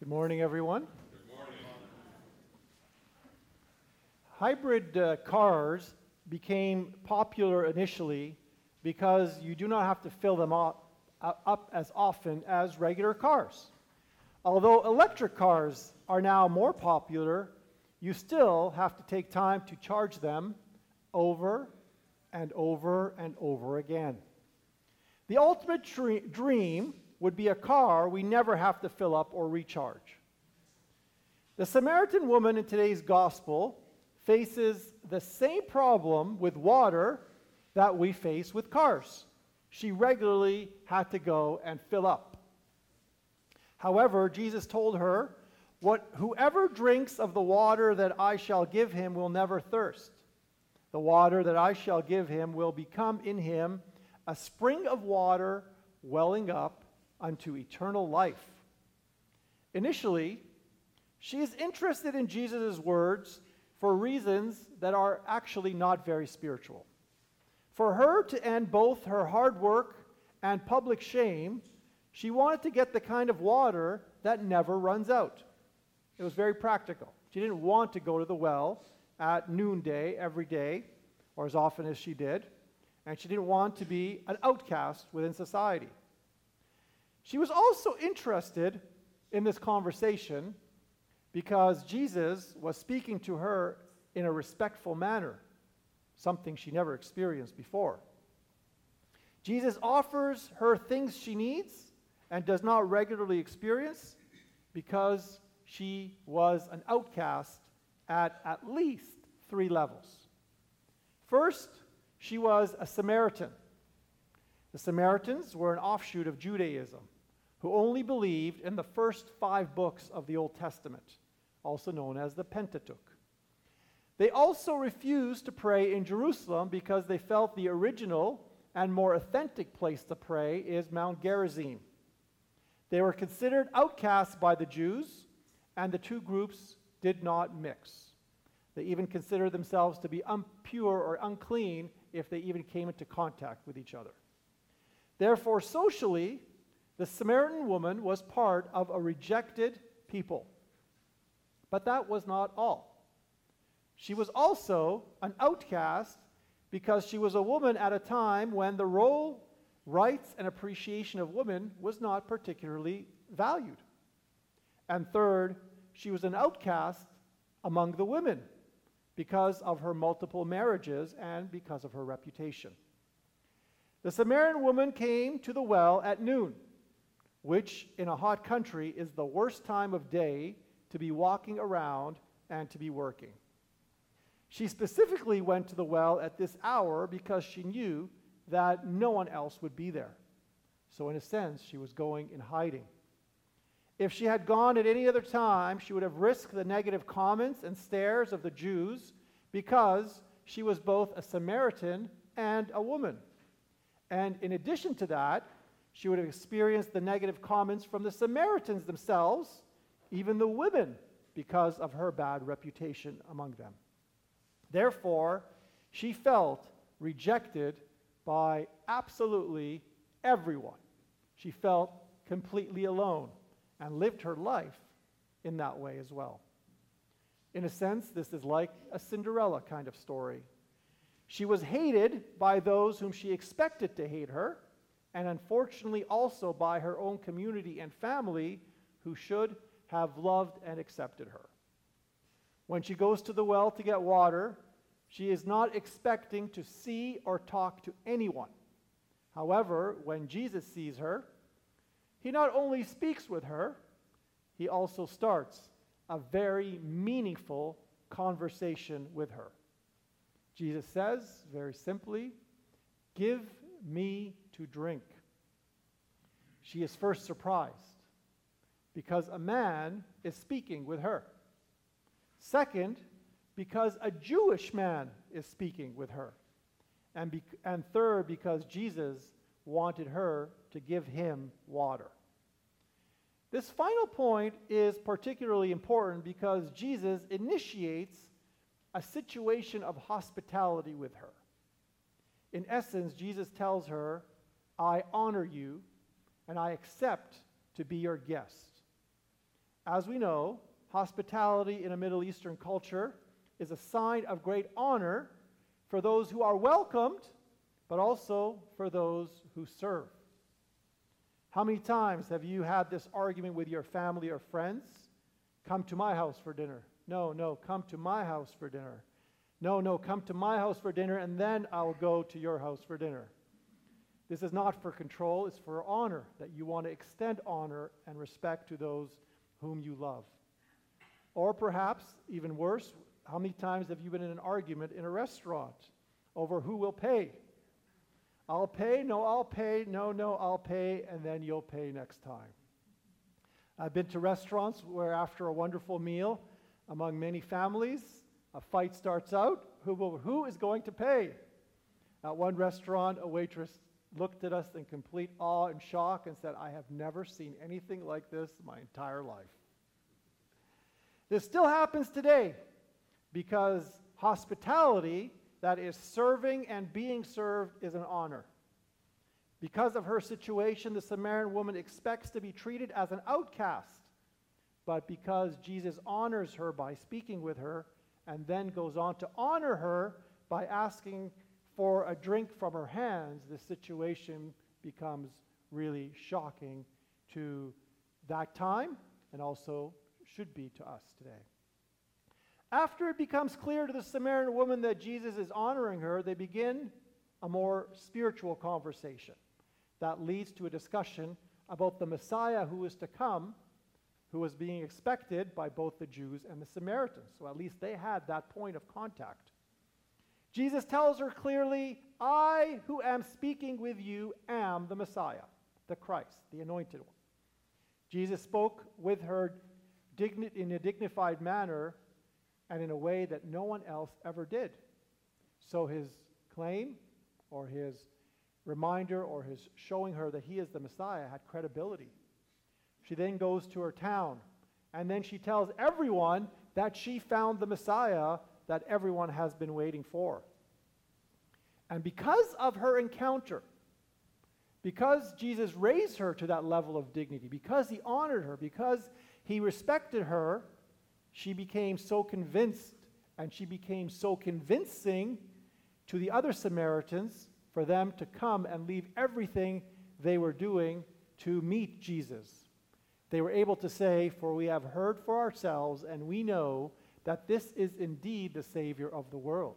Good morning, everyone. Hybrid uh, cars became popular initially because you do not have to fill them up, uh, up as often as regular cars. Although electric cars are now more popular, you still have to take time to charge them over and over and over again. The ultimate tre- dream would be a car we never have to fill up or recharge. The Samaritan woman in today's gospel faces the same problem with water that we face with cars. She regularly had to go and fill up. However, Jesus told her, what, Whoever drinks of the water that I shall give him will never thirst. The water that I shall give him will become in him a spring of water welling up unto eternal life. Initially, she is interested in Jesus' words for reasons that are actually not very spiritual. For her to end both her hard work and public shame, she wanted to get the kind of water that never runs out. It was very practical. She didn't want to go to the well at noonday every day, or as often as she did, and she didn't want to be an outcast within society. She was also interested in this conversation because Jesus was speaking to her in a respectful manner, something she never experienced before. Jesus offers her things she needs and does not regularly experience because she was an outcast at at least three levels. First, she was a Samaritan. The Samaritans were an offshoot of Judaism who only believed in the first five books of the Old Testament, also known as the Pentateuch. They also refused to pray in Jerusalem because they felt the original and more authentic place to pray is Mount Gerizim. They were considered outcasts by the Jews, and the two groups did not mix. They even considered themselves to be impure or unclean if they even came into contact with each other. Therefore, socially, the Samaritan woman was part of a rejected people. But that was not all. She was also an outcast because she was a woman at a time when the role, rights, and appreciation of women was not particularly valued. And third, she was an outcast among the women because of her multiple marriages and because of her reputation. The Samaritan woman came to the well at noon, which in a hot country is the worst time of day to be walking around and to be working. She specifically went to the well at this hour because she knew that no one else would be there. So, in a sense, she was going in hiding. If she had gone at any other time, she would have risked the negative comments and stares of the Jews because she was both a Samaritan and a woman. And in addition to that, she would have experienced the negative comments from the Samaritans themselves, even the women, because of her bad reputation among them. Therefore, she felt rejected by absolutely everyone. She felt completely alone and lived her life in that way as well. In a sense, this is like a Cinderella kind of story. She was hated by those whom she expected to hate her, and unfortunately also by her own community and family who should have loved and accepted her. When she goes to the well to get water, she is not expecting to see or talk to anyone. However, when Jesus sees her, he not only speaks with her, he also starts a very meaningful conversation with her. Jesus says, very simply, Give me to drink. She is first surprised because a man is speaking with her. Second, because a Jewish man is speaking with her. And, be- and third, because Jesus wanted her to give him water. This final point is particularly important because Jesus initiates a situation of hospitality with her. In essence, Jesus tells her, I honor you and I accept to be your guest. as we know, hospitality in a Middle Eastern culture is a sign of great honor for those who are welcomed, but also for those who serve. How many times have you had this argument with your family or friends? Come to my house for dinner. No, no, come to my house for dinner. No, no, come to my house for dinner, and then I'll go to your house for dinner. This is not for control, it's for honor, that you want to extend honor and respect to those whom you love. Or perhaps, even worse, how many times have you been in an argument in a restaurant over who will pay? I'll pay, no, I'll pay, no, no, I'll pay, and then you'll pay next time. I've been to restaurants where, after a wonderful meal among many families, a fight starts out. Who, will, who is going to pay? At one restaurant, a waitress looked at us in complete awe and shock and said, I have never seen anything like this my entire life. This still happens today because hospitality, that is serving and being served, is an honor. Because of her situation, the Samaritan woman expects to be treated as an outcast. But because Jesus honors her by speaking with her and then goes on to honor her by asking for a drink from her hands, the situation becomes really shocking to that time and also should be to us today. After it becomes clear to the Samaritan woman that Jesus is honoring her, they begin a more spiritual conversation that leads to a discussion about the Messiah who is to come, who was being expected by both the Jews and the Samaritans. So at least they had that point of contact. Jesus tells her clearly, I who am speaking with you am the Messiah, the Christ, the anointed one. Jesus spoke with her in a dignified manner and in a way that no one else ever did. So his claim or his reminder or his showing her that he is the Messiah had credibility. She then goes to her town and then she tells everyone that she found the Messiah that everyone has been waiting for. And because of her encounter, because Jesus raised her to that level of dignity, because he honored her, because he respected her, she became so convinced and she became so convincing to the other Samaritans for them to come and leave everything they were doing to meet Jesus. They were able to say, For we have heard for ourselves, and we know that this is indeed the Savior of the world.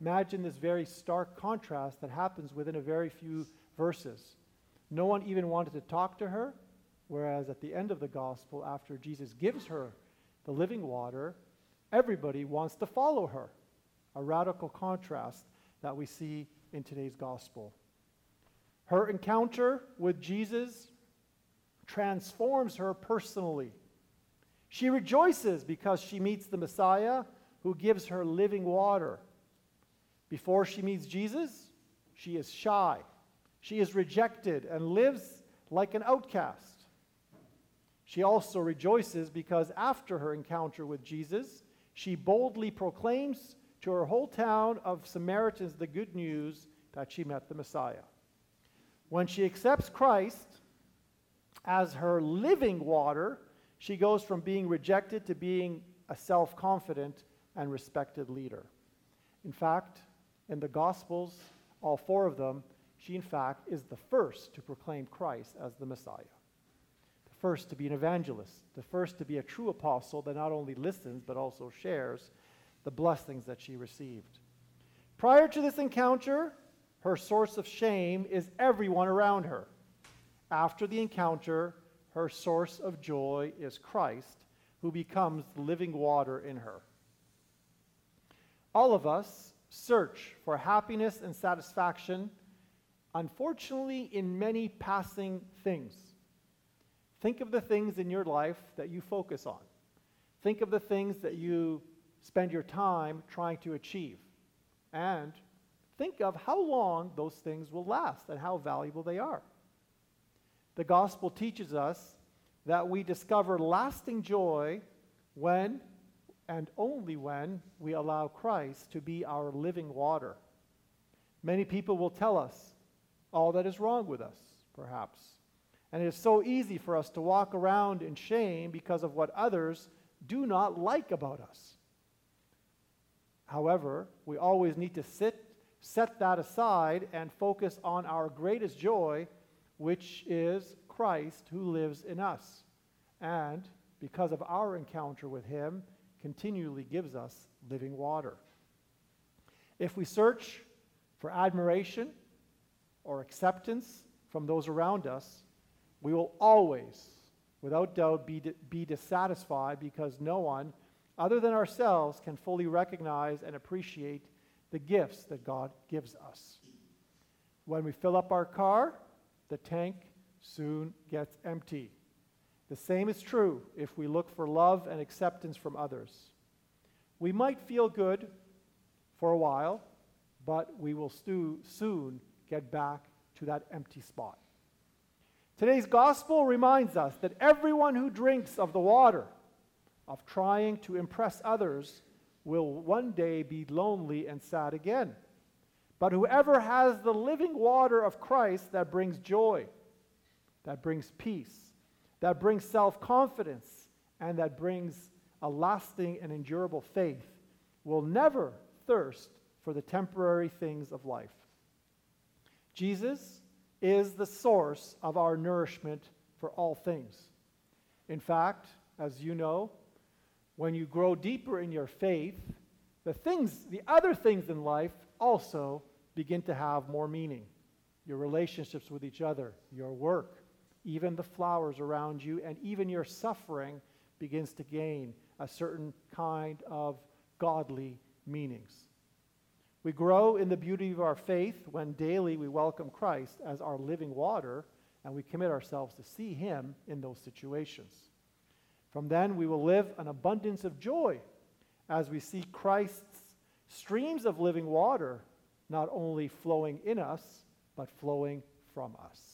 Imagine this very stark contrast that happens within a very few verses. No one even wanted to talk to her. Whereas at the end of the gospel, after Jesus gives her the living water, everybody wants to follow her. A radical contrast that we see in today's gospel. Her encounter with Jesus transforms her personally. She rejoices because she meets the Messiah who gives her living water. Before she meets Jesus, she is shy. She is rejected and lives like an outcast. She also rejoices because after her encounter with Jesus, she boldly proclaims to her whole town of Samaritans the good news that she met the Messiah. When she accepts Christ as her living water, she goes from being rejected to being a self confident and respected leader. In fact, in the Gospels, all four of them, she in fact is the first to proclaim Christ as the Messiah the first to be an evangelist, the first to be a true apostle that not only listens but also shares the blessings that she received. Prior to this encounter, her source of shame is everyone around her. After the encounter, her source of joy is Christ, who becomes the living water in her. All of us search for happiness and satisfaction, unfortunately, in many passing things. Think of the things in your life that you focus on. Think of the things that you spend your time trying to achieve. And think of how long those things will last and how valuable they are. The gospel teaches us that we discover lasting joy when and only when we allow Christ to be our living water. Many people will tell us all that is wrong with us, perhaps And it is so easy for us to walk around in shame because of what others do not like about us. However, we always need to sit, set that aside and focus on our greatest joy, which is Christ who lives in us. And because of our encounter with him, continually gives us living water. If we search for admiration or acceptance from those around us, we will always, without doubt, be, be dissatisfied because no one other than ourselves can fully recognize and appreciate the gifts that God gives us. When we fill up our car, the tank soon gets empty. The same is true if we look for love and acceptance from others. We might feel good for a while, but we will stu- soon get back to that empty spot. Today's gospel reminds us that everyone who drinks of the water of trying to impress others will one day be lonely and sad again. But whoever has the living water of Christ that brings joy, that brings peace, that brings self confidence, and that brings a lasting and endurable faith will never thirst for the temporary things of life. Jesus is the source of our nourishment for all things. In fact, as you know, when you grow deeper in your faith, the things, the other things in life also begin to have more meaning. Your relationships with each other, your work, even the flowers around you, and even your suffering begins to gain a certain kind of godly meanings. We grow in the beauty of our faith when daily we welcome Christ as our living water and we commit ourselves to see Him in those situations. From then, we will live an abundance of joy as we see Christ's streams of living water not only flowing in us, but flowing from us.